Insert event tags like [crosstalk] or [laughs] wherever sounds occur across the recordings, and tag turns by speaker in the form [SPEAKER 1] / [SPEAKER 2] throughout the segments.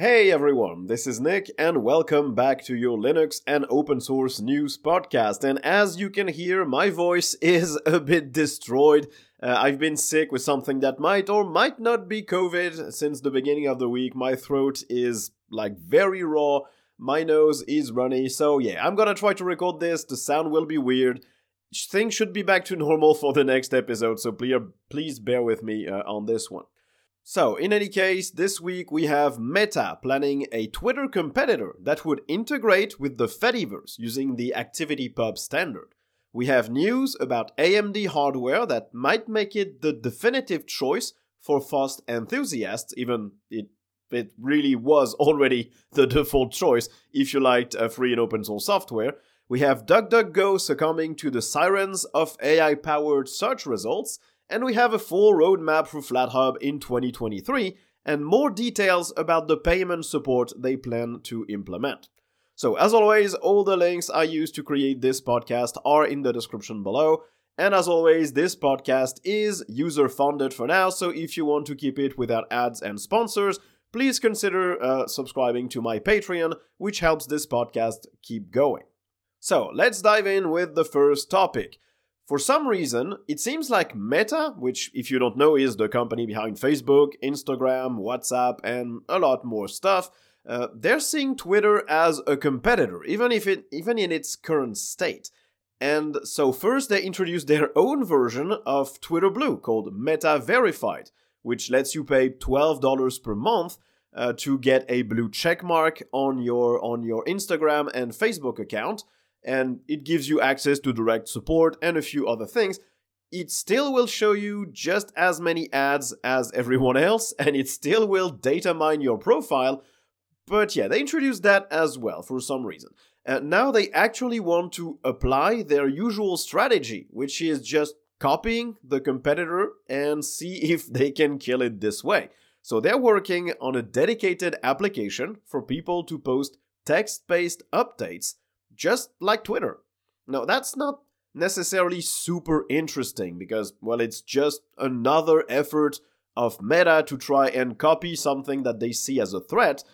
[SPEAKER 1] Hey everyone, this is Nick, and welcome back to your Linux and open source news podcast. And as you can hear, my voice [laughs] is a bit destroyed. Uh, I've been sick with something that might or might not be COVID since the beginning of the week. My throat is like very raw, my nose is runny, so yeah, I'm gonna try to record this. The sound will be weird. Things should be back to normal [laughs] for the next episode, so please, please bear with me uh, on this one. So, in any case, this week we have Meta planning a Twitter competitor that would integrate with the Fediverse using the ActivityPub standard. We have news about AMD hardware that might make it the definitive choice for FOSS enthusiasts, even it it really was already [laughs] the default choice if you liked uh, free and open source software. We have DuckDuckGo succumbing to the sirens of AI powered search results, and we have a full roadmap for FlatHub in 2023 and more details about the payment support they plan to implement. So, as always, all the links I used to create this podcast are in the description below. And as always, this podcast is user funded for now, so if you want to keep it without ads and sponsors, please consider uh, subscribing to my Patreon, which helps this podcast keep going. So, let's dive in with the first topic. For some reason, it seems like Meta, which, if you don't know, is the company behind Facebook, Instagram, WhatsApp, and a lot more stuff, uh, they're seeing Twitter as a competitor, even if it, even in its current state. And so first they introduced their own version of Twitter Blue called Meta Verified, which lets you pay $12 per month uh, to get a blue checkmark on your on your Instagram and Facebook account and it gives you access to direct support and a few other things. It still will show you just as many ads as [laughs] everyone else, and it still will data mine your profile. But yeah, they introduced that as well for some reason. And now they actually want to apply their usual strategy, which is just copying the competitor and [laughs] see if they can kill it this way. So they're working on a dedicated application for people to post text based updates just like Twitter. Now, that's not necessarily super interesting because, well, it's just another effort of Meta to try and copy something that they see as a threat.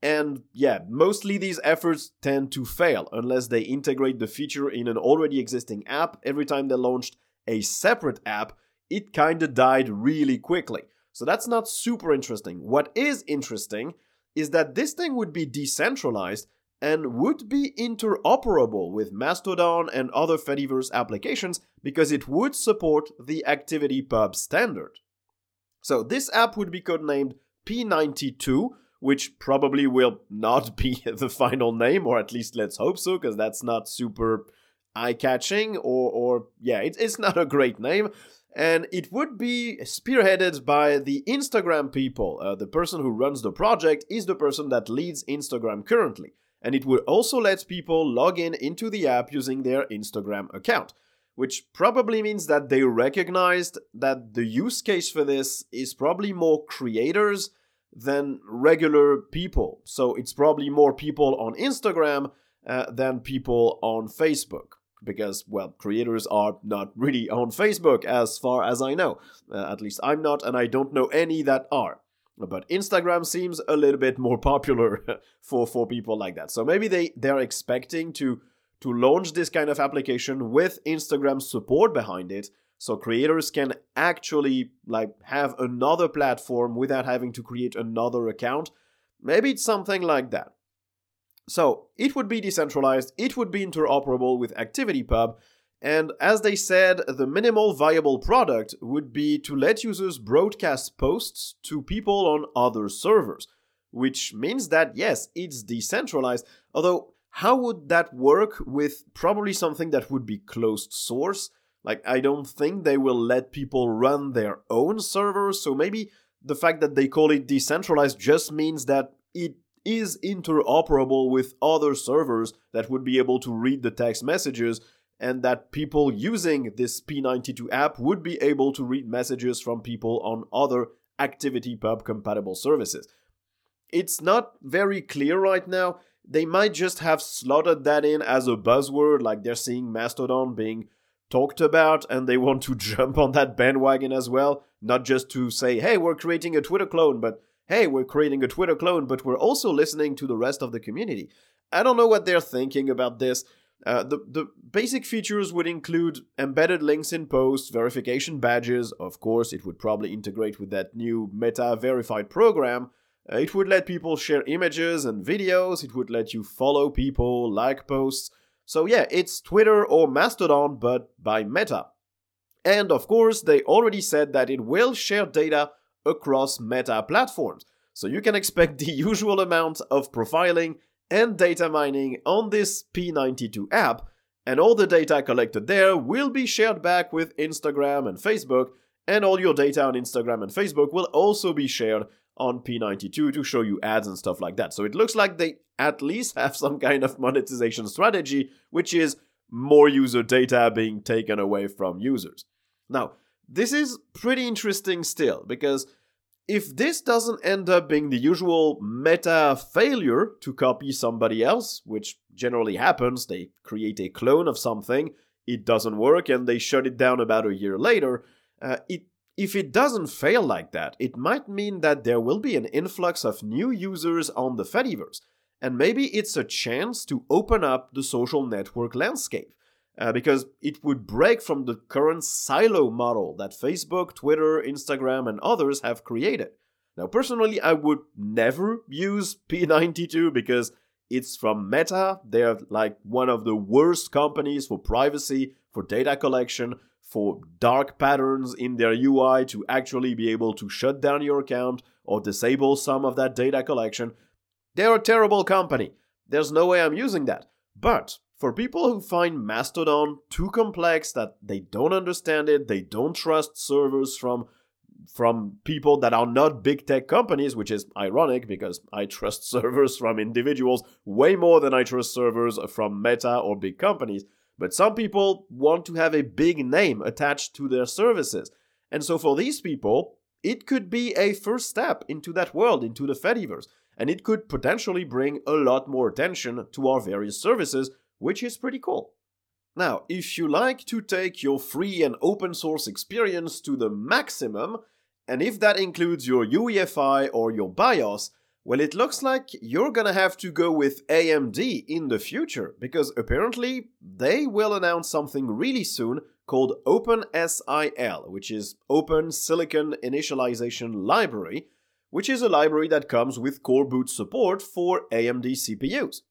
[SPEAKER 1] And yeah, mostly these efforts tend to fail unless they integrate the feature in an already existing app. Every time they launched a separate app, it kinda died really quickly. So that's not super interesting. What is interesting is that this thing would be decentralized and would be interoperable with Mastodon and other Fediverse applications because it would support the ActivityPub standard. So this app would be codenamed P92, which probably will not [laughs] be the final name, or at least let's hope so, because that's not super eye-catching, or, or yeah, it, it's not a great name. And it would be spearheaded by the Instagram people. Uh, the person who runs the project is the person that leads Instagram currently and it would also let people log in into the app using their Instagram account, which probably means that they recognized that the use case for this is probably more creators than regular people. So it's probably more people on Instagram uh, than people on Facebook. Because, well, creators are not really on Facebook as far as I know. Uh, at least I'm not, and I don't know any that are. But Instagram seems a little bit more popular [laughs] for, for people like that. So maybe they, they're expecting to, to launch this kind of application with Instagram support behind it so creators can actually like have another platform without having to create another account. Maybe it's something like that. So it would be decentralized, it would be interoperable with ActivityPub, and as they said, the minimal viable product would be to let users broadcast posts to people on other servers, which means that yes, it's decentralized, although how would that work with probably something that would be closed source? Like, I don't think they will let people run their own servers, so maybe the fact that they call it decentralized just means that it is interoperable with other servers that would be able to read the text messages and that people using this P92 app would be able to read messages from people on other ActivityPub compatible services. It's not very clear right now. They might just have slotted that in as a buzzword, like they're seeing Mastodon being talked about and they want to [laughs] jump on that bandwagon as well. Not just to say, hey, we're creating a Twitter clone, but hey, we're creating a Twitter clone, but we're also listening to the rest of the community. I don't know what they're thinking about this. Uh, the, the basic features would include embedded links in posts, verification badges. Of course, it would probably integrate with that new Meta verified program. Uh, it would let people share images and videos. It would let you follow people, like posts. So, yeah, it's Twitter or Mastodon, but by Meta. And of course, they already said that it will share data across Meta platforms. So, you can expect the [laughs] usual amount of profiling and data mining on this P92 app, and all the data collected there will be shared back with Instagram and Facebook, and all your data on Instagram and Facebook will also be shared on P92 to show you ads and stuff like that. So it looks like they at least [laughs] have some kind of monetization strategy, which is more user data being taken away from users. Now, this is pretty interesting still because if this doesn't end up being the usual meta failure to copy somebody else, which generally happens, they create a clone of something, it doesn't work, and they shut it down about a year later, uh, it if it doesn't fail like that, it might mean that there will be an influx of new users on the Fediverse, and maybe it's a chance to open up the social network landscape uh, because it would break from the current silo model that Facebook, Twitter, Instagram, and others have created. Now, personally, I would never use P92 because it's from Meta. They're like one of the worst companies for privacy, for data collection, for dark patterns in their UI to actually be able to shut down your account or disable some of that data collection. They're a terrible company. There's no way I'm using that. But for people who find Mastodon too complex that they don't understand it, they don't trust servers from from people that are not big tech companies, which is ironic because I trust [laughs] servers from individuals way more than I trust servers from Meta or big companies. But some people want to have a big name attached to their services. And so for these people, it could be a first step into that world, into the Fediverse. And it could potentially bring a lot more attention to our various services which is pretty cool. Now, if you like to take your free and open source experience to the maximum, and if that includes your UEFI or your BIOS, well, it looks like you're gonna have to go with AMD in the future, because apparently they will announce something really soon called OpenSIL, which is Open Silicon Initialization Library, which is a library that comes with Coreboot support for AMD CPUs.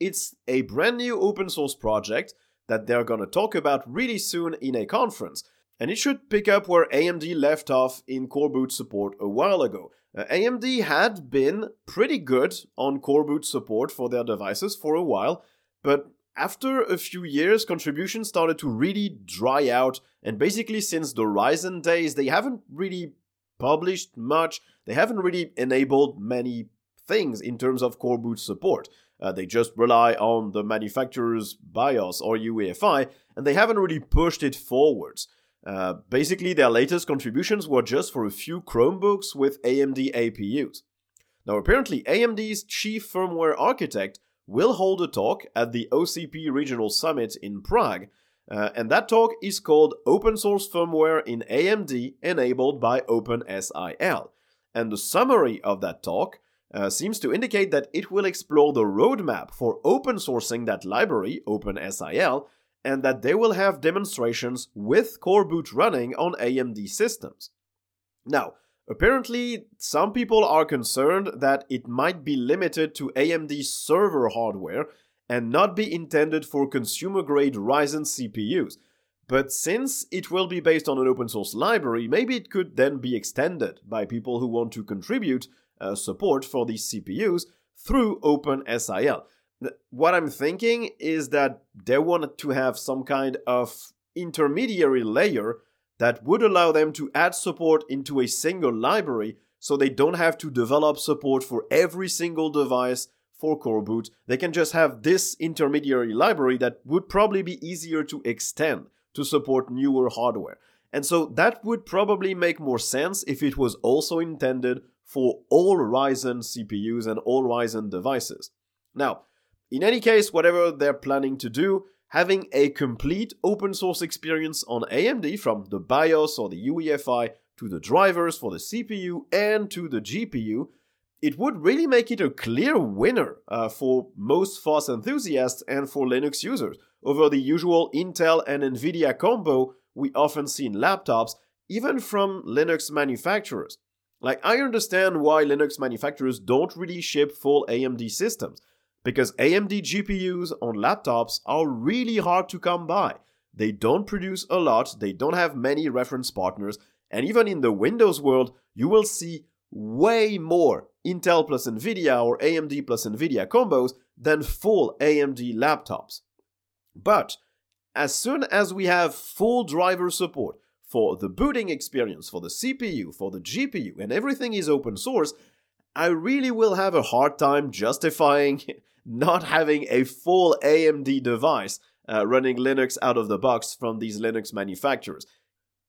[SPEAKER 1] It's a brand new open source project that they're gonna talk about really soon in a conference, and it should pick up where AMD left off in Coreboot support a while ago. Uh, AMD had been pretty good on Coreboot support for their devices for a while, but after a few years, contributions started to really dry out, and basically since the Ryzen days, they haven't really published much, they haven't really enabled many things in terms of Coreboot support. Uh, they just rely on the manufacturer's BIOS or UEFI, and they haven't really pushed it forwards. Uh, basically, their latest contributions were just for a few Chromebooks with AMD APUs. Now, apparently, AMD's chief firmware architect will hold a talk at the OCP Regional Summit in Prague, uh, and that talk is called Open Source Firmware in AMD Enabled by OpenSIL. And the summary of that talk uh, seems to indicate that it will explore the roadmap for open sourcing that library, OpenSIL, and that they will have demonstrations with Coreboot running on AMD systems. Now, apparently, some people are concerned that it might be limited to AMD server hardware and not be intended for consumer grade Ryzen CPUs. But since it will be based on an open source library, maybe it could then be extended by people who want to contribute uh, support for these CPUs through OpenSIL. What I'm thinking is that they wanted to have some kind of intermediary layer that would allow them to add support into a single library so they don't have to develop support for every single device for Coreboot. They can just have this intermediary library that would probably be easier to extend to support newer hardware. And so that would probably make more sense if it was also intended for all Ryzen CPUs and all Ryzen devices. Now, in any case, whatever they're planning to do, having a complete open source experience on AMD from the BIOS or the UEFI to the drivers for the CPU and to the GPU, it would really make it a clear winner uh, for most FOSS enthusiasts and for Linux users over the usual Intel and Nvidia combo we often see in laptops, even from Linux manufacturers. Like, I understand why Linux manufacturers don't really ship full AMD systems, because AMD GPUs on laptops are really hard to come by. They don't produce a lot, they don't have many reference partners, and even in the Windows world, you will see way more Intel plus Nvidia or AMD plus Nvidia combos than full AMD laptops. But as soon as we have full driver support for the booting experience, for the CPU, for the GPU, and everything is open source, I really will have a hard time justifying [laughs] not having a full AMD device uh, running Linux out of the box from these Linux manufacturers.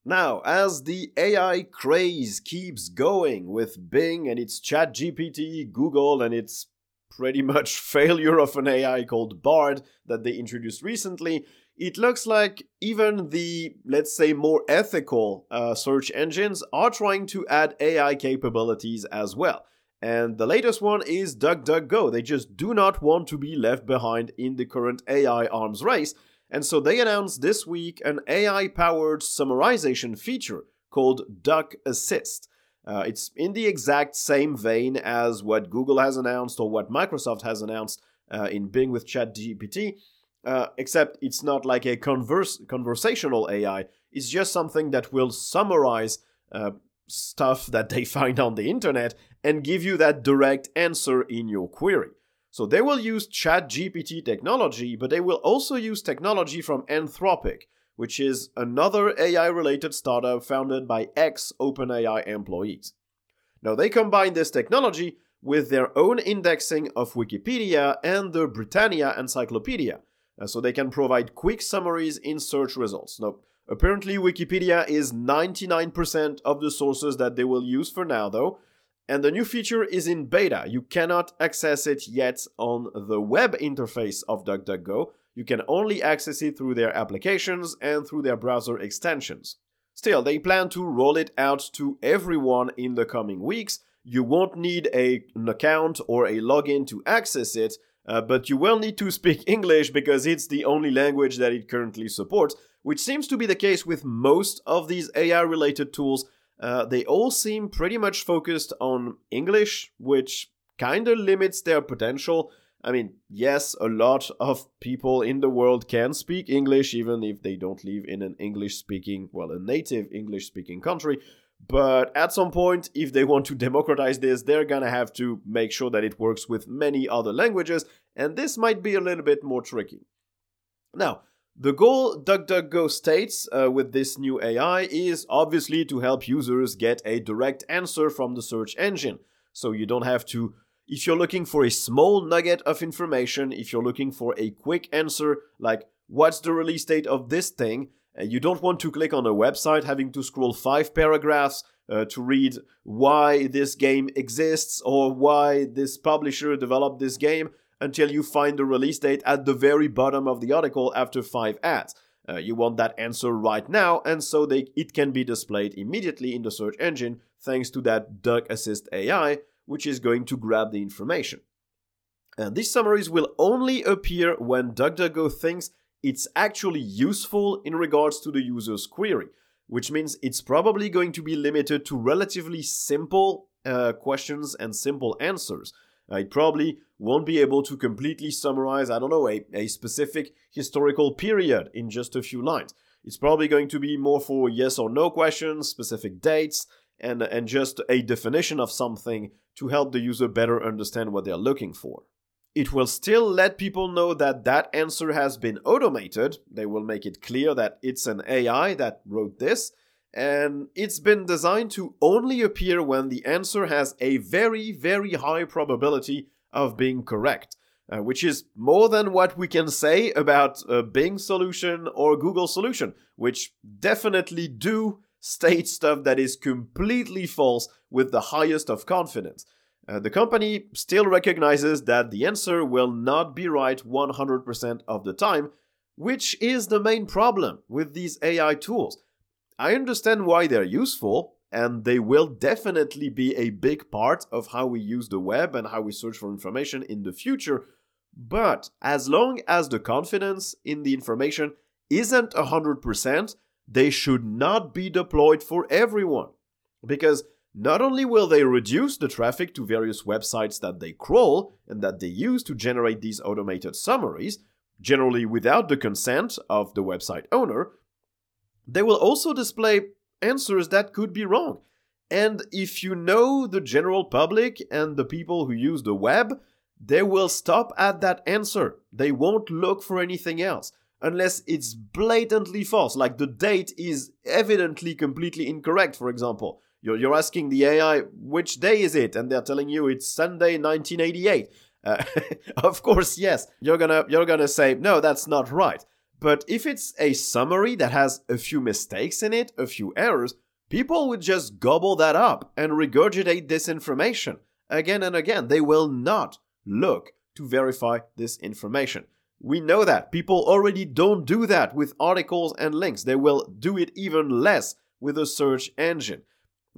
[SPEAKER 1] Now, as the AI craze keeps going with Bing and its ChatGPT, Google and its pretty much [laughs] failure of an AI called Bard that they introduced recently, it looks like even the, let's say, more ethical uh, search engines are trying to add AI capabilities as well. And the latest one is DuckDuckGo. They just do not want to be left behind in the current AI arms race. And so they announced this week an AI powered summarization feature called Duck Assist. Uh, it's in the exact same vein as what Google has announced or what Microsoft has announced uh, in Bing with ChatGPT, uh, except it's not like a converse, conversational AI. It's just something that will summarize uh, stuff that they [laughs] find on the internet and give you that direct answer in your query. So they will use ChatGPT technology, but they will also use technology from Anthropic, which is another AI related startup founded by ex OpenAI employees. Now they combine this technology with their own indexing of Wikipedia and the Britannia Encyclopedia, uh, so they can provide quick summaries in search results. Now, apparently, Wikipedia is 99% of the sources that they will use for now, though, and the new feature is in beta. You cannot access it yet on the web interface of DuckDuckGo. You can only access it through their applications and through their browser extensions. Still, they plan to roll it out to everyone in the coming weeks. You won't need a, an account or a login to access it, uh, but you will need to speak [laughs] English because it's the only language that it currently supports, which seems to be the case with most of these AI related tools. Uh, they all seem pretty much focused on English, which kind of limits their potential. I mean, yes, a lot of people in the world can speak English, even if they don't live in an English speaking, well, a native English speaking country. But at some point, if they want to democratize this, they're gonna have to make sure that it works with many other languages, and this might be a little bit more tricky. Now, the goal DuckDuckGo states uh, with this new AI is obviously to help users get a direct answer from the search engine. So you don't have to, if you're looking for a small nugget of information, if you're looking for a quick answer, like what's the release date of this thing, you don't want to click on a website having to scroll five paragraphs uh, to read why this game exists or why this publisher developed this game until you find the release date at the very bottom of the article after five ads. Uh, you want that answer right now, and so they, it can be displayed immediately in the search engine thanks to that Duck Assist AI, which is going to grab the information. And these summaries will only appear when DuckDuckGo thinks it's actually useful in regards to the user's query, which means it's probably going to be limited to relatively simple uh, questions and simple answers. Uh, it probably won't be able to completely summarize, I don't know, a, a specific historical period in just a few lines. It's probably going to be more for yes or no questions, specific dates, and, and just a definition of something to help the user better understand what they're looking for. It will still let people know that that answer has been automated. They will make it clear that it's an AI that wrote this, and it's been designed to only appear when the answer has a very, very high probability of being correct, uh, which is more than what we can say about a Bing solution or Google solution, which definitely do state stuff that is completely false with the highest of confidence. Uh, the company still recognizes that the answer will not be right 100% of the time, which is the main problem with these AI tools. I understand why they're useful, and they will definitely be a big part of how we use the web and how we search for information in the future. But as long as the confidence in the information isn't 100%, they should not be deployed for everyone. Because not only will they reduce the traffic to various websites that they crawl and that they use to generate these automated summaries, generally without the consent of the website owner, they will also display answers that could be wrong. And if you know the general public and the people who use the web, they will stop at that answer. They won't look for anything else unless it's blatantly false, like the date is evidently completely incorrect, for example. You're, you're asking the AI, which day is it? And they're telling you it's Sunday 1988. Uh, [laughs] of course, yes, you're gonna, you're gonna say, no, that's not right. But if it's a summary that has a few mistakes in it, a few errors, people would just gobble that up and regurgitate this information again and again. They will not look to verify this information. We know that. People already don't do that with articles and links. They will do it even less with a search engine.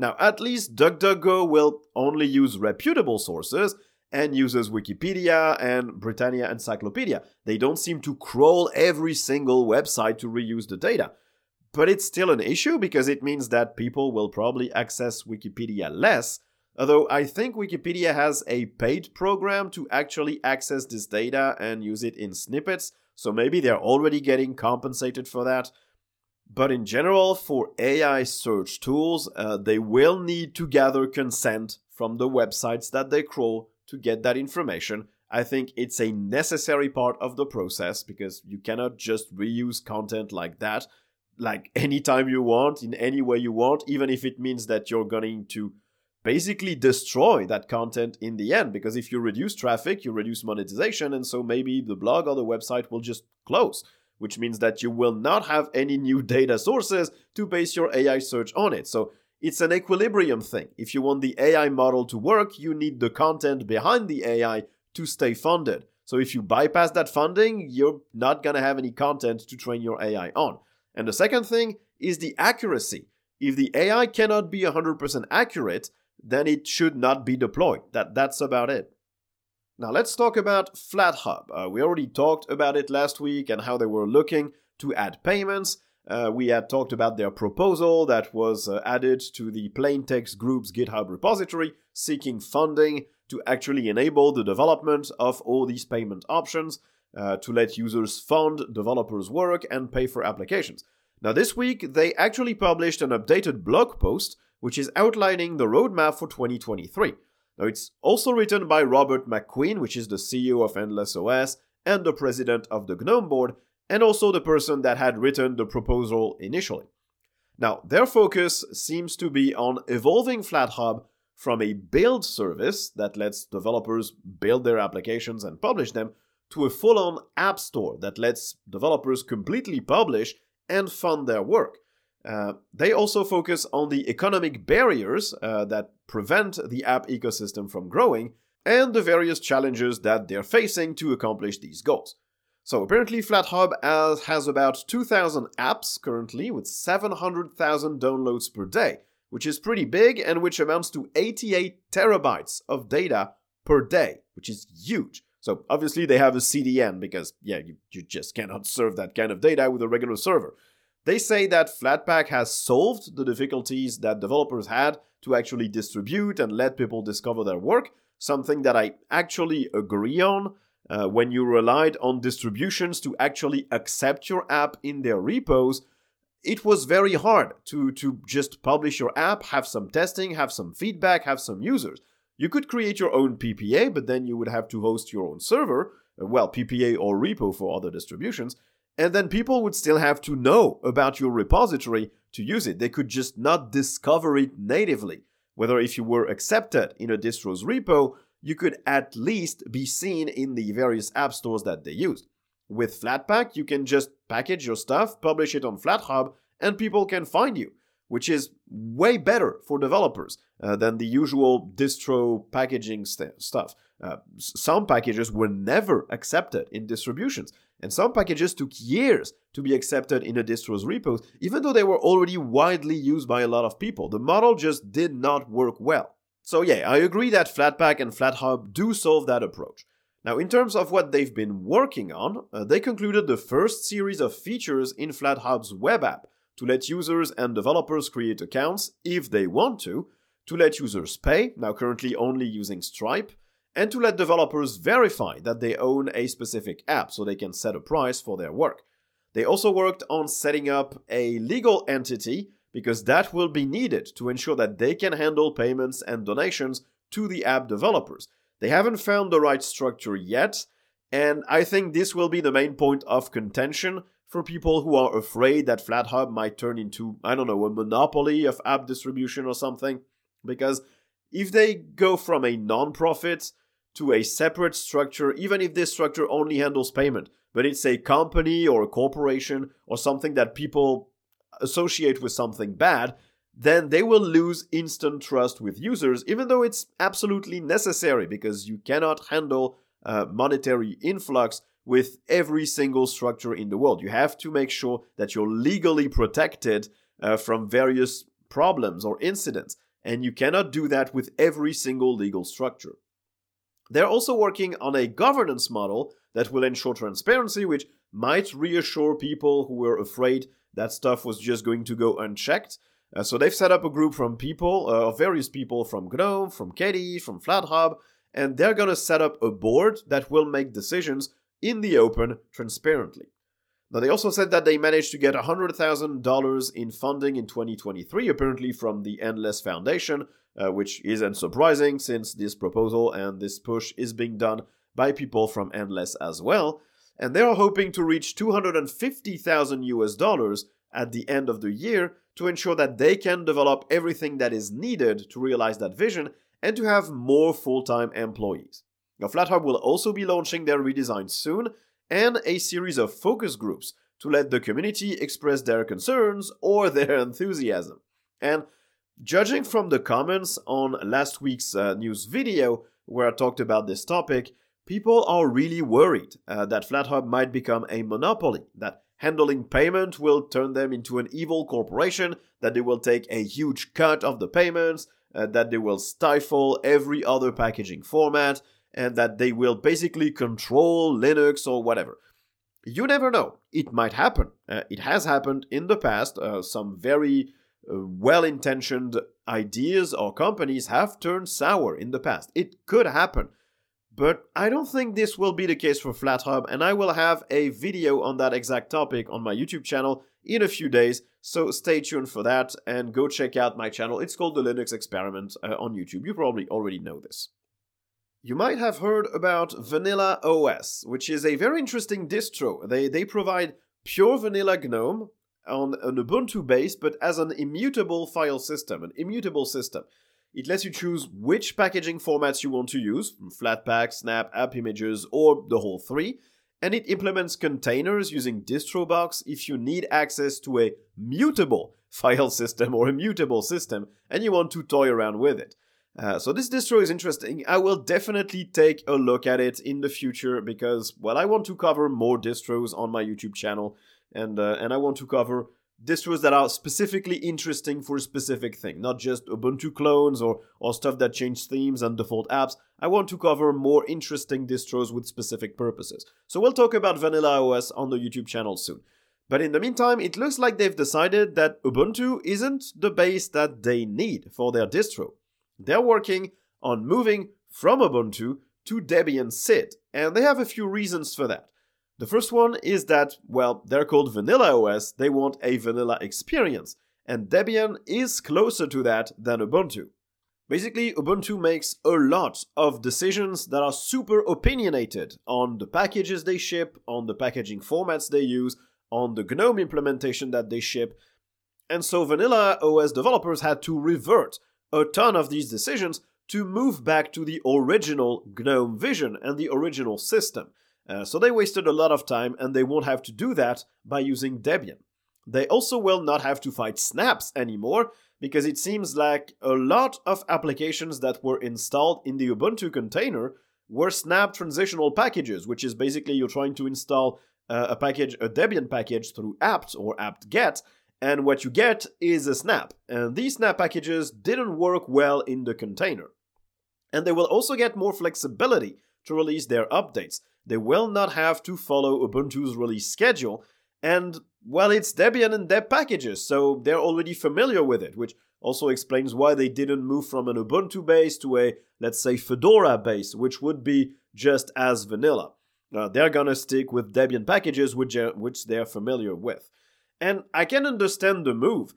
[SPEAKER 1] Now, at least DuckDuckGo will only use reputable sources and uses Wikipedia and Britannia Encyclopedia. They don't seem to crawl every single website to reuse the data. But it's still an issue because it means that people will probably access Wikipedia less, although I think Wikipedia has a paid program to actually access this data and use it in snippets, so maybe they're already getting compensated for that. But in general, for AI search tools, uh, they will need to gather consent from the websites that they crawl to get that information. I think it's a necessary part of the process because you cannot just reuse content like that, like [laughs] anytime you want, in any way you want, even if it means that you're going to basically destroy that content in the end. Because if you reduce traffic, you reduce monetization, and so maybe the blog or the website will just close which means that you will not have any new data sources to base your AI search on it. So it's an equilibrium thing. If you want the AI model to work, you need the content behind the AI to stay funded. So if you bypass that funding, you're not going to have any content to train your AI on. And the second thing is the accuracy. If the AI cannot be 100% accurate, then it should not be deployed. That, that's about it. Now let's talk about FlatHub. Uh, we already talked about it last week and how they were looking to add payments. Uh, we had talked about their proposal that was uh, added to the Plaintext Group's GitHub repository, seeking funding to actually enable the development of all these payment options uh, to let users fund developers' work and pay for applications. Now, this week, they actually published an updated blog post which is outlining the roadmap for 2023. Now, it's also written by Robert McQueen, which is the CEO of Endless OS and the president of the GNOME board, and also the person that had written the proposal initially. Now, their focus seems to be on evolving FlatHub from a build service that lets developers build their applications and publish them to a full on app store that lets developers completely publish and fund their work. Uh, they also focus on the economic barriers uh, that prevent the app ecosystem from growing and the various challenges that they're facing to accomplish these goals. So apparently FlatHub has, has about 2,000 apps currently with 700,000 downloads per day, which is pretty big and which amounts to 88 terabytes of data per day, which is huge. So obviously they have a CDN because yeah, you, you just cannot serve that kind of data with a regular server. They say that Flatpak has solved the difficulties that developers had to actually distribute and let people discover their work, something that I actually agree on. Uh, when you relied on distributions to actually accept your app in their repos, it was very hard to, to just publish your app, have some testing, have some feedback, have some users. You could create your own PPA, but then you would have to host your own server, uh, well, PPA or repo for other distributions, and then people would still have to know about your repository to use it. They could just not discover it natively. Whether if you were accepted in a distro's repo, you could at least be seen in the various app stores that they used. With Flatpak, you can just package your stuff, publish it on FlatHub, and people can find you, which is way better for developers uh, than the usual distro packaging st- stuff. Uh, some packages were never accepted in distributions, And some packages took years to be accepted in a distro's repos, even though they were already widely used by a lot of people. The model just did not work well. So, yeah, I agree that Flatpak and FlatHub do solve that approach. Now, in terms of what they've been working on, uh, they concluded the first series of features in FlatHub's web app to let users and developers create accounts if they want to, to let users pay, now currently only using Stripe, and to let developers verify that they own a specific app so they can set a price for their work. They also worked on setting up a legal entity because that will be needed to ensure that they can handle payments and donations to the app developers. They haven't found the right structure yet, and I think this will be the main point of contention for people who are afraid that FlatHub might turn into, I don't know, a monopoly of app distribution or something. Because if they go from a non profit to a separate structure, even if this structure only handles payment, but it's a company or a corporation or something that people associate with something bad, then they will lose instant trust with users, even though it's absolutely necessary because you cannot handle uh, monetary influx with every single structure in the world. You have to make sure that you're legally protected uh, from various problems or incidents, and you cannot do that with every single legal structure. They're also working on a governance model that will ensure transparency, which might reassure people who were afraid that stuff was just going to go unchecked. Uh, so they've set up a group from people, uh, various people from GNOME, from KDE, from FlatHub, and they're to set up a board that will make decisions in the open transparently. Now, they also said that they managed to get $100,000 in funding in 2023, apparently from the Endless Foundation, uh, which isn't surprising since this proposal and this push is being done by people from Endless as well. And they are hoping to reach 250,000 US dollars at the end of the year to ensure that they can develop everything that is needed to realize that vision and to have more full time employees. Now, FlatHub will also be launching their redesign soon and a series of focus groups to let the community express their concerns or their [laughs] enthusiasm. And judging from the comments on last week's uh, news video where I talked about this topic, people are really worried uh, that FlatHub might become a monopoly, that handling payment will turn them into an evil corporation, that they will take a huge cut of the payments, uh, that they will stifle every other packaging format, and that they will basically control Linux or whatever. You never know. It might happen. Uh, it has happened in the past. Uh, some very well intentioned ideas or companies have turned sour in the past. It could happen. But I don't think this will be the case for FlatHub, and I will have a video on that exact topic on my YouTube channel in a few days, so stay tuned for that and go check out my channel. It's called The Linux Experiment uh, on YouTube. You probably already know this. You might have heard about Vanilla OS, which is a very interesting distro. They, they provide pure vanilla GNOME on an Ubuntu base, but as an immutable file system, an immutable system. It lets you choose which packaging formats you want to use, from Flatpak, Snap, App Images, or the whole three, and it implements containers using DistroBox if you need access to a mutable [laughs] file system or a mutable system and you want to toy around with it. Uh, so this distro is interesting. I will definitely take a look at it in the future because, well, I want to cover more distros on my YouTube channel, and uh, and I want to cover distros that are specifically interesting for a specific thing, not just Ubuntu clones or or stuff that change themes and default apps. I want to cover more interesting distros with specific purposes. So we'll talk about Vanilla OS on the YouTube channel soon. But in the meantime, it looks like they've decided that Ubuntu isn't the base that they need for their distro. They're working on moving from Ubuntu to Debian SID, and they have a few reasons for that. The first one is that, well, they're called Vanilla OS, they want a vanilla experience, and Debian is closer to that than Ubuntu. Basically, Ubuntu makes a lot of decisions that are super opinionated on the packages they ship, on the packaging formats they use, on the GNOME implementation that they ship. And so Vanilla OS developers had to revert a ton of these decisions to move back to the original GNOME vision and the original system. Uh, so they wasted a lot of time and they won't have to do that by using Debian. They also will not have to fight snaps anymore because it seems like a lot of applications that were installed in the Ubuntu container were snap transitional packages, which is basically you're trying to install uh, a package, a Debian package through apt or apt-get, and what you get is a snap. And these snap packages didn't work well in the container. And they will also get more flexibility to release their updates. They will not have to follow Ubuntu's release schedule, and well, it's Debian and Deb packages, so they're already familiar with it, which also explains why they didn't move from an Ubuntu base to a, let's say, Fedora base, which would be just as vanilla. Uh, they're gonna stick with Debian packages, which, are, which they're familiar with. And I can understand the move.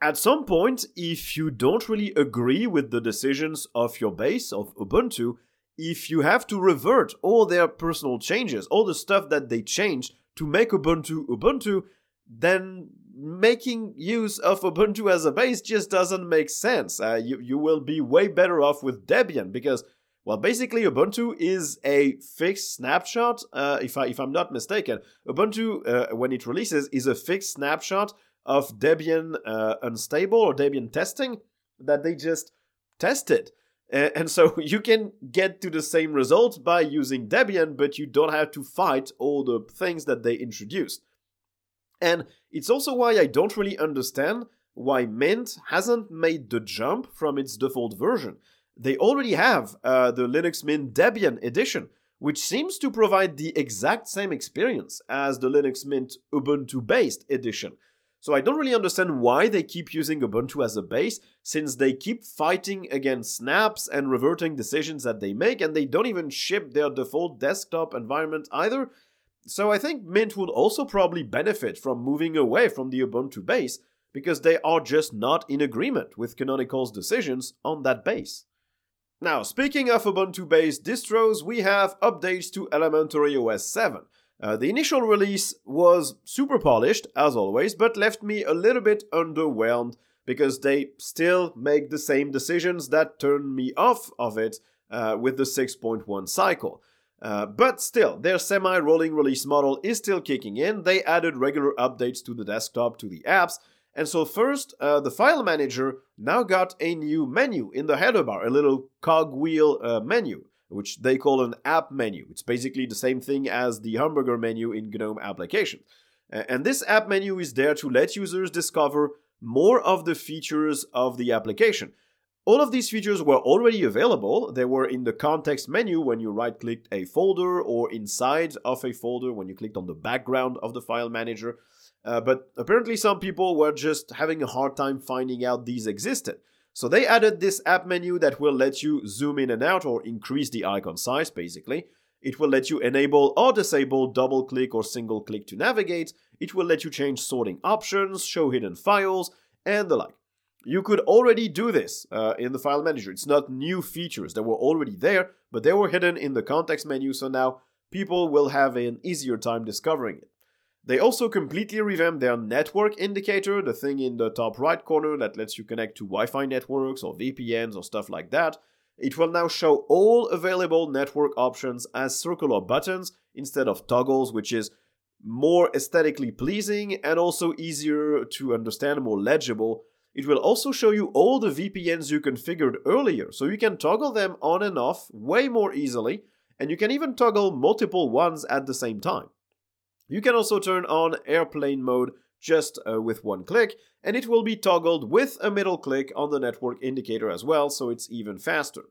[SPEAKER 1] At some point, if you don't really agree with the decisions of your base, of Ubuntu, if you have to revert all their personal changes, all the stuff that they changed to make Ubuntu Ubuntu, then making use of Ubuntu as a base just doesn't make sense. Uh, you, you will be way better off with Debian because, well, basically Ubuntu is a fixed snapshot. Uh, if I if I'm not mistaken, Ubuntu uh, when it releases is a fixed snapshot of Debian uh, unstable or Debian testing that they just tested. And so [laughs] you can get to the same result by using Debian, but you don't have to fight all the things that they introduced. And it's also why I don't really understand why Mint hasn't made the jump from its default version. They already have uh, the Linux Mint Debian edition, which seems to provide the exact same experience as the Linux Mint Ubuntu based edition. So I don't really understand why they keep using Ubuntu as a base, since they keep fighting against snaps and reverting decisions that they make, and they don't even ship their default desktop environment either. So I think Mint would also probably benefit from moving away from the Ubuntu base, because they are just not in agreement with Canonical's decisions on that base. Now, speaking of Ubuntu based distros, we have updates to Elementary OS 7. Uh, the initial release was super polished, as always, but left me a little bit underwhelmed because they still make the same decisions that turned me off of it uh, with the 6.1 cycle. Uh, but still, their semi rolling release model is still kicking in. They added regular updates to the desktop, to the apps. And so, first, uh, the file manager now got a new menu in the header bar, a little cogwheel uh, menu which they call an app menu. It's basically the same thing as the hamburger menu in GNOME application. And this app menu is there to let users discover more of the features of the application. All of these features were already available. They were in the context menu when you right clicked a folder or inside of a folder when you clicked on the background of the file manager. Uh, but apparently, some people were just having a hard time finding out these existed. So they added this app menu that will let you zoom in and out or increase the icon size basically. It will let you enable or disable double click or single click to navigate. It will let you change sorting options, show hidden files, and the like. You could already do this uh, in the file manager. It's not new features that were already there, but they were hidden in the context menu, so now people will have an easier time discovering it. They also completely revamped their network indicator, the thing in the top right corner that lets you connect to Wi Fi networks or VPNs or stuff like that. It will now show all available network options as circular buttons instead of toggles, which is more aesthetically pleasing and also easier to understand, more legible. It will also show you all the VPNs you configured earlier, so you can toggle them on and off way more easily, and you can even toggle multiple ones at the same time. You can also turn on airplane mode just uh, with one click, and it will be toggled with a middle click on the network indicator as well, so it's even faster.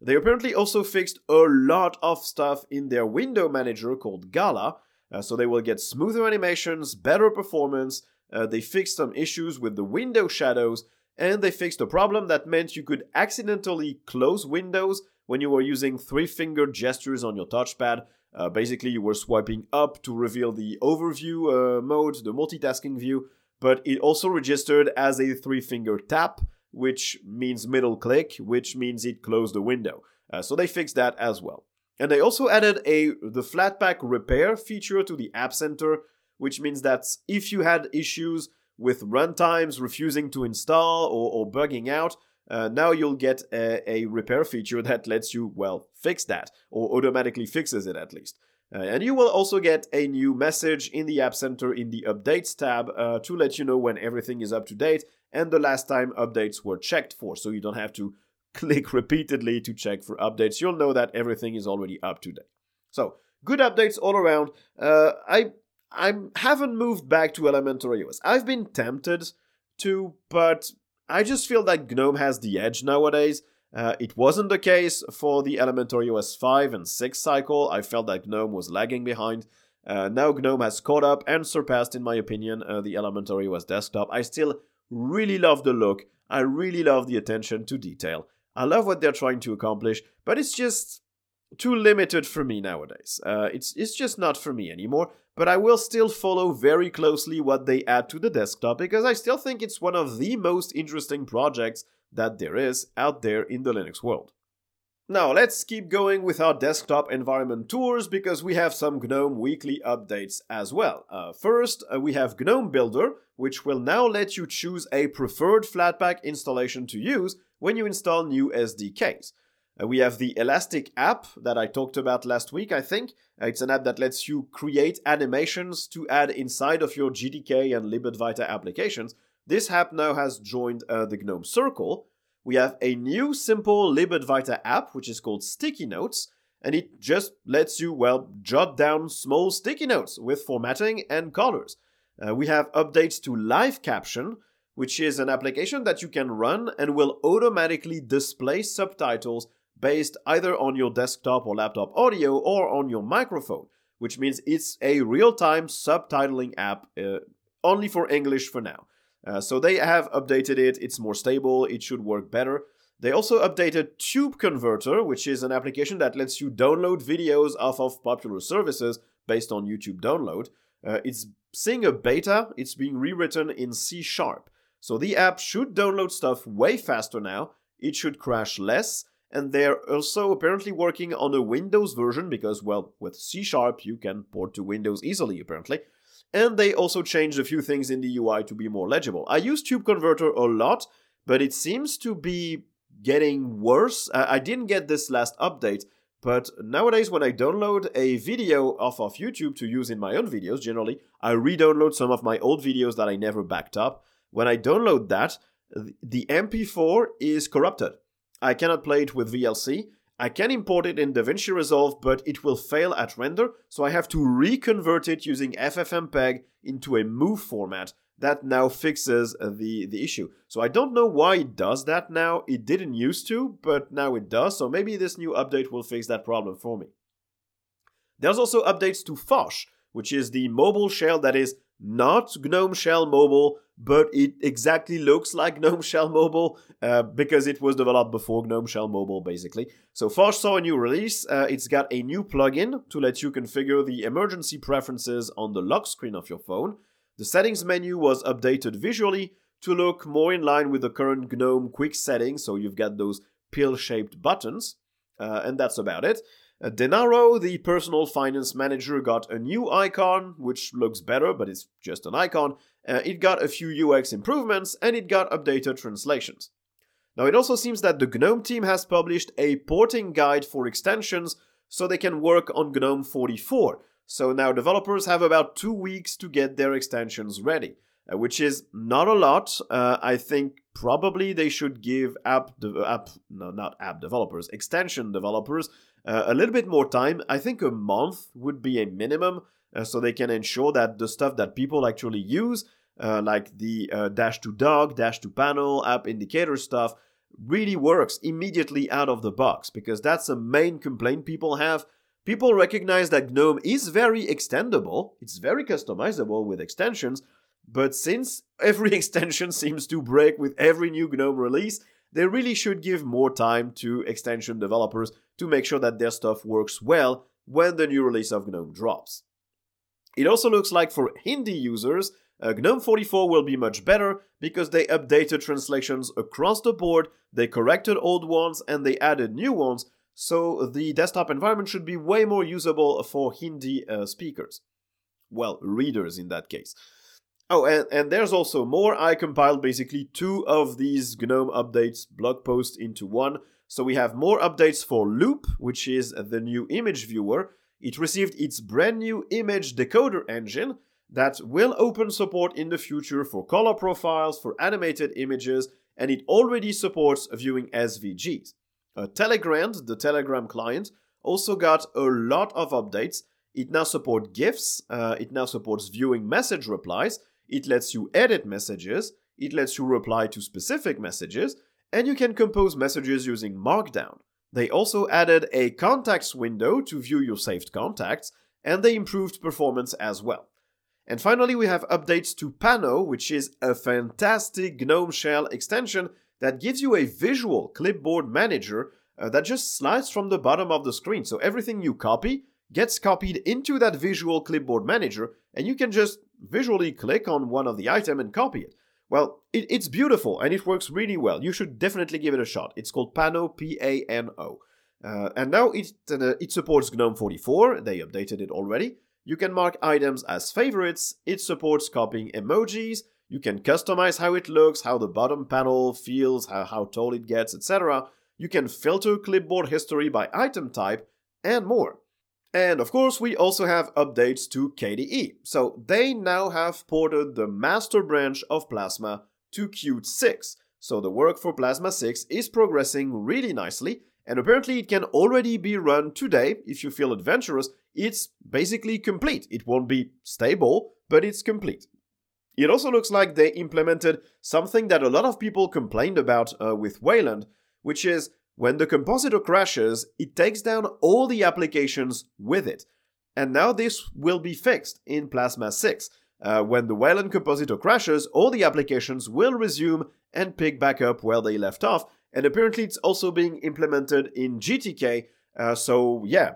[SPEAKER 1] They apparently also fixed a lot of stuff in their window manager called Gala, uh, so they will get smoother animations, better performance. Uh, they fixed some issues with the window shadows, and they fixed a problem that meant you could accidentally close windows when you were using three finger gestures on your touchpad, uh, basically, you were swiping up to reveal the overview uh, mode, the multitasking view, but it also registered as a three finger tap, which means middle click, which means it closed the window. Uh, so they fixed that as well. And they also added a the Flatpak repair feature to the App Center, which means that if you had issues with runtimes refusing to install or, or bugging out, uh, now you'll get a, a, repair feature that lets you, well, fix that, or automatically fixes it at least. Uh, and you will also get a new message in the App Center in the Updates tab uh, to let you know when everything is up to date and the last time updates were checked for, so you don't have to [laughs] click repeatedly to check for updates. You'll know that everything is already up to date. So, good updates all around. Uh, I I haven't moved back to Elementary OS. I've been tempted to, but I just feel that GNOME has the edge nowadays. Uh, it wasn't the case for the Elementary OS 5 and 6 cycle. I felt that GNOME was lagging behind. Uh, now GNOME has caught up and surpassed, in my opinion, uh, the Elementary OS desktop. I still really love the look. I really love the attention to detail. I love what they're trying to accomplish, but it's just too limited for me nowadays. Uh, it's it's just not for me anymore. But I will still follow very closely what they add to the desktop because I still think it's one of the most interesting projects that there is out there in the Linux world. Now let's keep going with our desktop environment tours because we have some GNOME weekly updates as well. Uh, first, uh, we have GNOME Builder, which will now let you choose a preferred Flatpak installation to use when you install new SDKs. Uh, we have the Elastic app that I talked about last week, I think. Uh, it's an app that lets you create animations to add inside of your GTK and libadwaita applications. This app now has joined uh, the GNOME Circle. We have a new simple libadwaita app, which is called Sticky Notes, and it just lets you, well, jot down small sticky notes with formatting and colors. Uh, we have updates to Live Caption, which is an application that you can run and will automatically display subtitles based either on your desktop or laptop audio or on your microphone, which means it's a real time subtitling app uh, only for English for now. Uh, so they have updated it, it's more stable, it should work better. They also updated Tube Converter, which is an application that lets you download videos off of popular services based on YouTube download. Uh, it's seeing a beta, it's being rewritten in C Sharp. So the app should download stuff way faster now, it should crash less, and they're also apparently working on a Windows version because, well, with C Sharp you can port to Windows easily, apparently. And they also changed a few things in the UI to be more legible. I use Tube Converter a lot, but it seems to be getting worse. I didn't get this last update, but nowadays when I download a video off of YouTube to use in my own videos, generally, I re-download some of my old videos that I never backed up. When I download that, the MP4 is corrupted. I cannot play it with VLC. I can import it in DaVinci Resolve, but it will fail at render, so I have to reconvert it using FFmpeg into a MOV format that now fixes uh, the, the issue. So I don't know why it does that now. It didn't used to, but now it does, so maybe this new update will fix that problem for me. There's also updates to Phosh, which is the mobile shell that is not GNOME Shell Mobile, but it exactly looks like [laughs] GNOME Shell Mobile uh, because it was developed before GNOME Shell Mobile, basically. So Phosh saw a new release. Uh, it's got a new plugin to let you configure the emergency preferences on the lock screen of your phone. The settings menu was updated visually to look more in line with the current GNOME quick settings, so you've got those pill-shaped buttons, uh, and that's about it. Uh, Denaro, the personal finance manager, got a new icon, which looks better, but it's just an icon. Uh, it got a few UX improvements, and it got updated translations. Now, it also seems that the GNOME team has published a porting guide for extensions so they can work on GNOME 44. So now developers have about two weeks to get their extensions ready, uh, which is not a lot. Uh, I think probably they should give app, de- app no, not app developers, extension developers uh, a little bit more time. I think a month would be a minimum uh, so they can ensure that the stuff that people actually use, uh, like the uh, dash to dock, dash to panel, app indicator stuff, really works immediately out of the box because that's a main complaint people have. People recognize that GNOME is very extendable, it's very customizable with extensions, but since [laughs] every extension seems to break with every new GNOME release, they really should give more time to extension developers to make sure that their stuff works well when the new release of GNOME drops. It also looks like for Hindi users, uh, GNOME 44 will be much better because they updated translations across the board, they corrected old ones, and they added new ones, so the desktop environment should be way more usable for Hindi uh, speakers. Well, readers in that case. Oh, and, and there's also more. I compiled basically two of these GNOME updates blog posts into one. So we have more updates for Loupe, which is the new image viewer. It received its brand new image decoder engine that will open support in the future for color profiles, for animated images, and it already supports viewing SVGs. Uh, Telegrand, the Telegram client, also got a lot of updates It now supports GIFs, uh, it now supports viewing message replies, it lets you edit messages, it lets you reply to specific messages, and you can compose messages using Markdown. They also added a contacts window to view your saved contacts, and they improved performance as well. And finally, we have updates to Pano, which is a fantastic GNOME shell extension that gives you a visual clipboard manager uh, that just slides from the bottom of the screen. So everything you copy gets copied into that visual clipboard manager, and you can just visually click on one of the item and copy it. Well, it, it's beautiful and it works really well. You should definitely give it a shot. It's called Pano, P A N O. Uh, and now it, uh, it supports GNOME 44, they updated it already. You can mark items as favorites, it supports copying emojis, you can customize how it looks, how the bottom panel feels, how, how tall it gets, etc. You can filter clipboard history by item type, and more. And of course, we also have updates to KDE. So they now have ported the master branch of Plasma to Qt 6. So the work for Plasma 6 is progressing really nicely, and apparently it can already be run today if you feel adventurous. It's basically complete. It won't be stable, but it's complete. It also looks like they implemented something that a lot of people complained about uh, with Wayland, which is when the compositor crashes, it takes down all the applications with it. And now this will be fixed in Plasma 6. Uh, when the Wayland compositor crashes, all the applications will resume and pick back up where they left off. And apparently, it's also being implemented in GTK. Uh, so, yeah,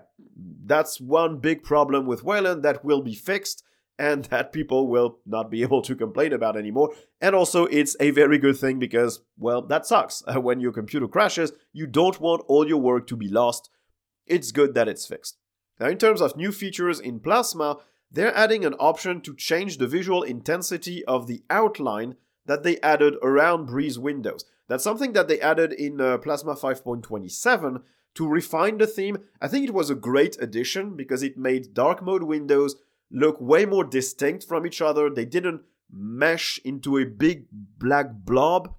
[SPEAKER 1] that's one big problem with Wayland that will be fixed and that people will not be [laughs] able to complain about anymore. And also, it's a very good thing because, well, that sucks. [laughs] When your computer crashes, you don't want all your work to be lost. It's good that it's fixed. Now, in terms of new features in Plasma, they're adding an option to change the visual intensity of the outline that they added around Breeze windows. That's something that they added in uh, Plasma 5.27 to refine the theme. I think it was a great addition because it made dark mode windows look way more distinct from each other. They didn't mesh into a big black blob.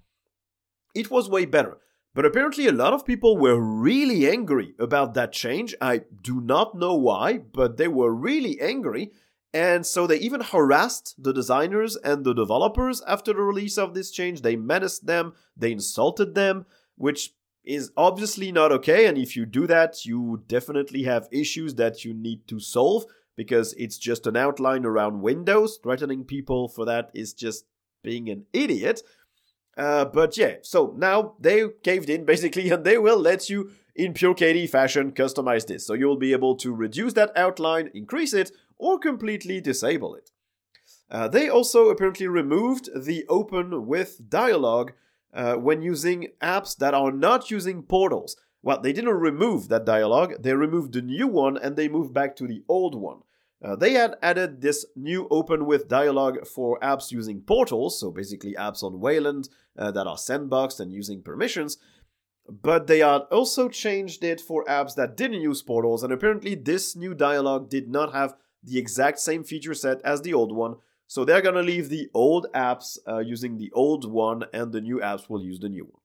[SPEAKER 1] It was way better. But apparently, a lot of people were really angry about that change. I do not know why, but they were really angry. And so they even harassed the designers and the developers after the release of this change. They menaced them, they insulted them, which is obviously not okay. And if you do that, you definitely have issues that you need to solve because it's just an outline around windows. Threatening people for that is just being an idiot. Uh, but yeah, so now they caved in [laughs] basically, and they will let you, in pure KDE fashion, customize this. So you'll be able to reduce that outline, increase it, or completely disable it. Uh, they also apparently removed the open with dialog uh, when using apps that are not using portals. Well, they didn't remove that dialog, they removed the new one and they moved back to the old one. Uh, they had added this new open with dialog for apps using portals, so basically apps on Wayland uh, that are sandboxed and using permissions. But they had also changed it for apps that didn't use portals, and apparently this new dialog did not have the exact same feature set as the old one. So they're gonna leave the old apps uh, using the old one, and the new apps will use the new one.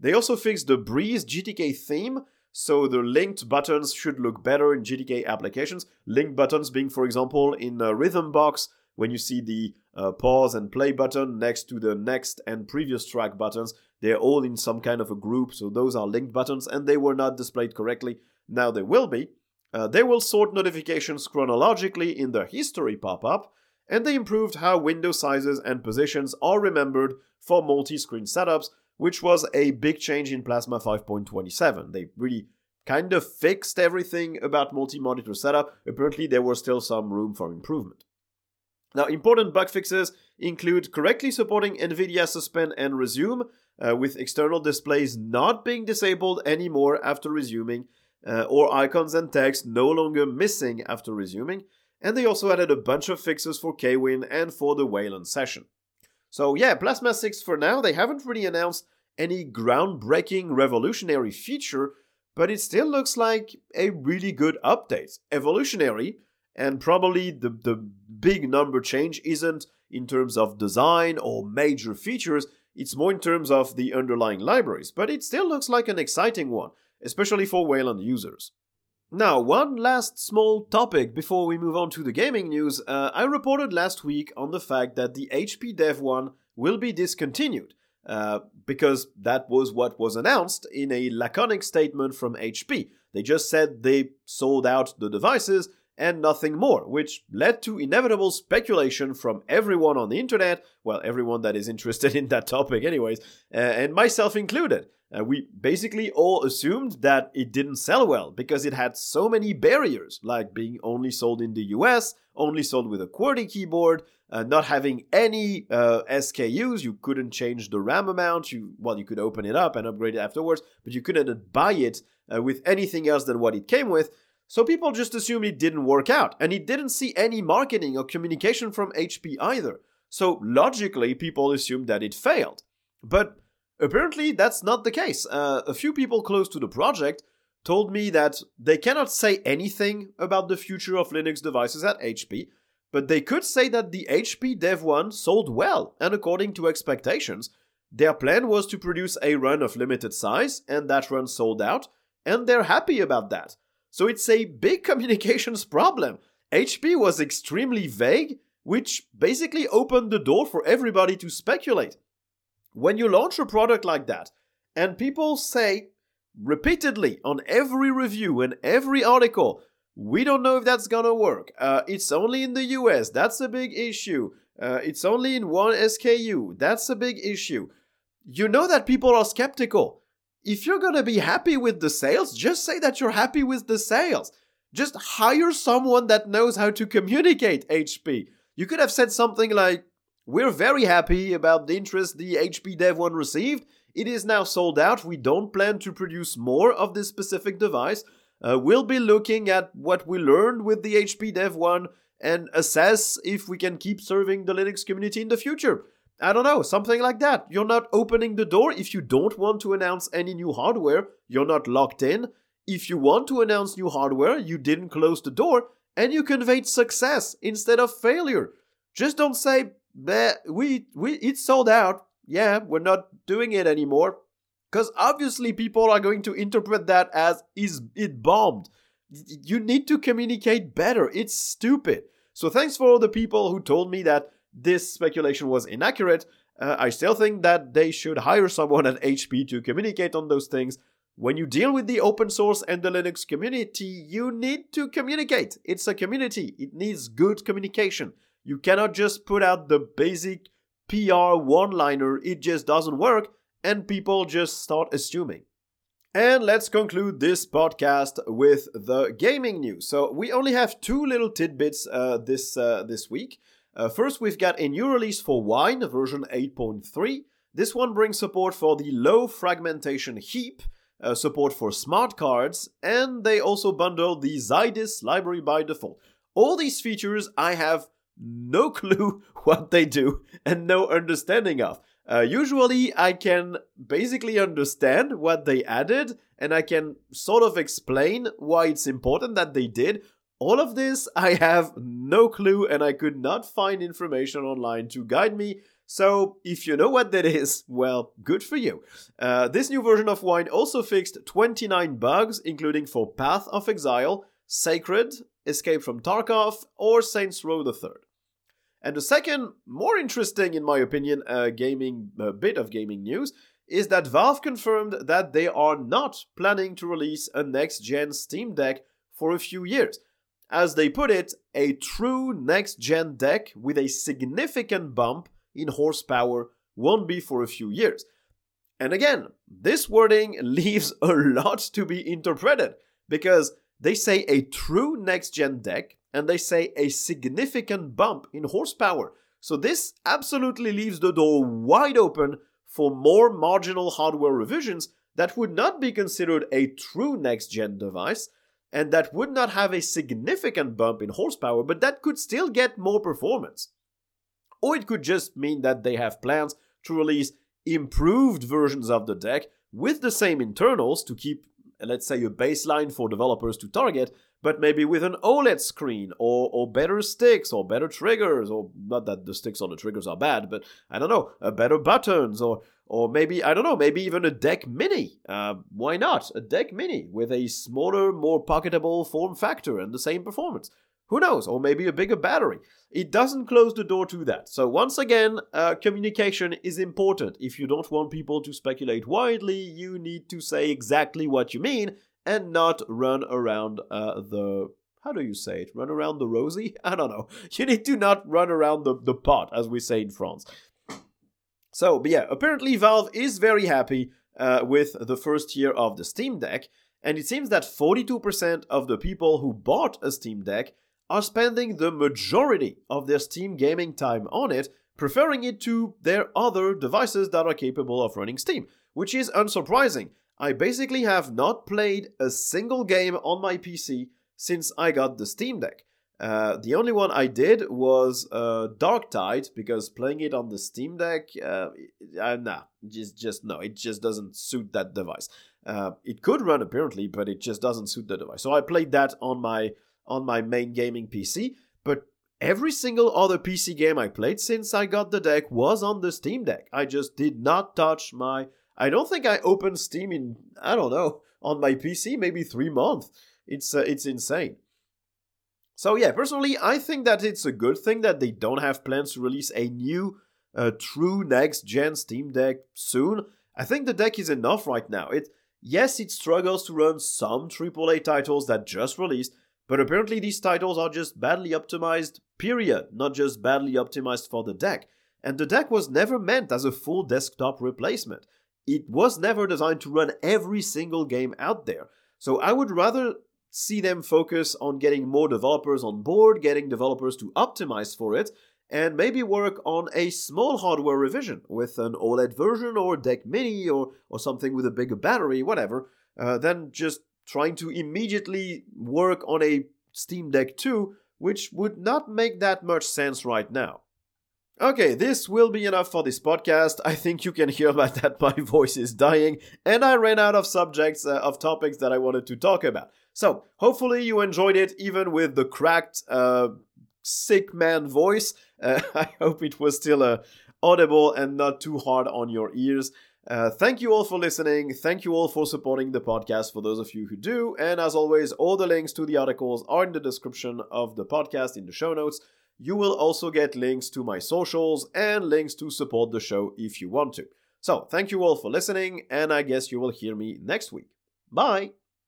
[SPEAKER 1] They also fixed the Breeze GTK theme, so the linked buttons should look better in GTK applications. Linked buttons being, for example, in a Rhythmbox, when you see the uh, pause and play button next to the next and previous track buttons, they're all in some kind of a group, so those are linked buttons, and they were not displayed correctly. Now they will be. Uh, they will sort notifications chronologically in the history pop up, and they improved how window sizes and positions are remembered for multi screen setups which was a big change in Plasma 5.27. They really kind of fixed everything about multi monitor setup. Apparently, there was still some room for improvement. Now, important bug fixes include correctly supporting NVIDIA Suspend and Resume, uh, with external displays not being disabled anymore after resuming, uh, or icons and text no longer missing after resuming. And they also added a bunch of fixes for KWin and for the Wayland session. So yeah, Plasma 6 for now, they haven't really announced any groundbreaking revolutionary feature, but it still looks like a really good update. Evolutionary, and probably the, the big number change isn't in terms of design or major features, it's more in terms of the underlying libraries, but it still looks like an exciting one, especially for Wayland users. Now, one last small topic before we move on to the gaming news. Uh, I reported last week on the fact that the HP Dev 1 will be discontinued. Uh, because that was what was announced in a laconic statement from HP. They just said they sold out the devices and nothing more, which led to inevitable speculation from everyone on the internet, well, everyone that is interested [laughs] in that topic, anyways, uh, and myself included. Uh, we basically all assumed that it didn't sell well because it had so many barriers, like being only sold in the US, only sold with a QWERTY keyboard, uh, not having any uh, SKUs. You couldn't change the RAM amount. You well, you could open it up and upgrade it afterwards, but you couldn't buy it uh, with anything else than what it came with. So people just assumed it didn't work out, and it didn't see any marketing or communication from HP either. So logically, people assumed that it failed. But apparently, that's not the case. Uh, a few people close to the project told me that they cannot say anything about the future of Linux devices at HP, but they could say that the HP Dev 1 sold well and according to expectations. Their plan was to produce a run of limited size, and that run sold out, and they're happy about that. So it's a big [laughs] communications problem. HP was extremely vague, which basically opened the door for everybody to speculate. When you launch a product like that, and people say repeatedly on every review and every article, we don't know if that's gonna work. Uh, it's only in the US, that's a big issue. Uh, it's only in one SKU, that's a big issue. You know that people are skeptical if you're gonna be happy with the sales, just say that you're happy with the sales. Just hire someone that knows how to communicate HP. You could have said something like, We're very happy about the interest the HP Dev 1 received. It is now sold out. We don't plan to produce more of this specific device. Uh, we'll be looking at what we learned with the HP Dev 1 and assess if we can keep serving the Linux community in the future. I don't know, something like that. You're not opening the door if you don't want to announce any new hardware. You're not locked in. If you want to announce new hardware, you didn't close the door and you conveyed success instead of failure. Just don't say, we, we, it's sold out. Yeah, we're not doing it anymore. Because obviously people are going to interpret that as is it bombed. You need to communicate better. It's stupid. So thanks for all the people who told me that this speculation was inaccurate, uh, I still think that they should hire someone at HP to communicate on those things. When you deal with the open source and the Linux community, you need to communicate. It's a community, it needs good communication. You cannot just put out the basic PR one liner, it just doesn't work, and people just start assuming. And let's conclude this podcast with the gaming news. So we only have two little tidbits uh, this uh, this week. Uh, first, we've got a new release for Wine, version 8.3. This one brings support for the low fragmentation heap, uh, support for smart cards, and they also bundle the Zydis library by default. All these features I have no [laughs] clue what they do and no understanding of. Uh, usually, I can basically understand what they added and I can sort of explain why it's important that they did, all of this, I have no clue and I could not find information online to guide me. So, if you know what that is, well, good for you. Uh, this new version of Wine also fixed 29 bugs, including for Path of Exile, Sacred, Escape from Tarkov, or Saints Row the Third. And the second, more interesting, in my opinion, uh, gaming uh, bit of gaming news is that Valve confirmed that they are not planning to release a next gen Steam Deck for a few years as they put it, a true next gen deck with a significant bump in horsepower won't be for a few years. And again, this wording [laughs] leaves a lot to be interpreted because they say a true next gen deck and they say a significant bump in horsepower. So this absolutely leaves the door wide open for more marginal hardware revisions that would not be considered a true next gen device and that would not have a significant bump in horsepower, but that could still get more performance. Or it could just mean that they have plans to release improved versions of the deck with the same internals to keep, let's say, a baseline for developers to target, but maybe with an OLED screen or, or better sticks or better triggers, or not that the sticks or the triggers are bad, but I don't know, uh, better buttons or or maybe I don't know, maybe even a deck mini. Uh, why not a deck mini with a smaller, more pocketable form factor and the same performance? Who knows? Or maybe a bigger battery. It doesn't close the door to that. So once again, uh, communication is important. If you don't want people to speculate widely, you need to say exactly what you mean and not run around uh, the how do you say it? Run around the rosy? [laughs] I don't know. You need to not run around the, the pot, as we say in France. So, but yeah, apparently Valve is very happy uh, with the first year of the Steam Deck, and it seems that 42% of the people who bought a Steam Deck are spending the majority of their Steam gaming time on it, preferring it to their other devices that are capable of running Steam, which is unsurprising. I basically have not played a single game on my PC since I got the Steam Deck. Uh, the only one I did was uh, Darktide because playing it on the Steam Deck, uh, uh, nah, just just no, it just doesn't suit that device. Uh, it could run apparently, but it just doesn't suit the device. So I played that on my on my main gaming PC. But every single other PC game I played since I got the deck was on the Steam Deck. I just did not touch my. I don't think I opened Steam in I don't know on my PC maybe three months. It's uh, it's insane. So yeah, personally, I think that it's a good thing that they don't have plans to release a new, uh, true next-gen Steam Deck soon. I think the deck is enough right now. It yes, it struggles to run some AAA titles that just released, but apparently these titles are just badly optimized. Period, not just badly optimized for the deck. And the deck was never meant as a full desktop replacement. It was never designed to run every single game out there. So I would rather see them focus on getting more developers on board, getting developers to optimize for it, and maybe work on a small hardware revision with an OLED version or deck mini or, or something with a bigger battery, whatever, uh, than just trying to immediately work on a Steam Deck 2, which would not make that much sense right now. Okay, this will be enough for this podcast. I think you can hear [laughs] that my voice is dying, and I ran out of subjects, uh, of topics that I wanted to talk about. So, hopefully, you enjoyed it even with the cracked, uh, sick man voice. [laughs] Uh, I hope it was still uh, audible and not too hard on your ears. Uh, thank you all for listening. Thank you all for supporting the podcast for those of you who do. And as always, all the links to the articles are in the description of the podcast in the show notes. You will also get links to my socials and links to support the show if you want to. So, thank you all for listening, and I guess you will hear me next week. Bye!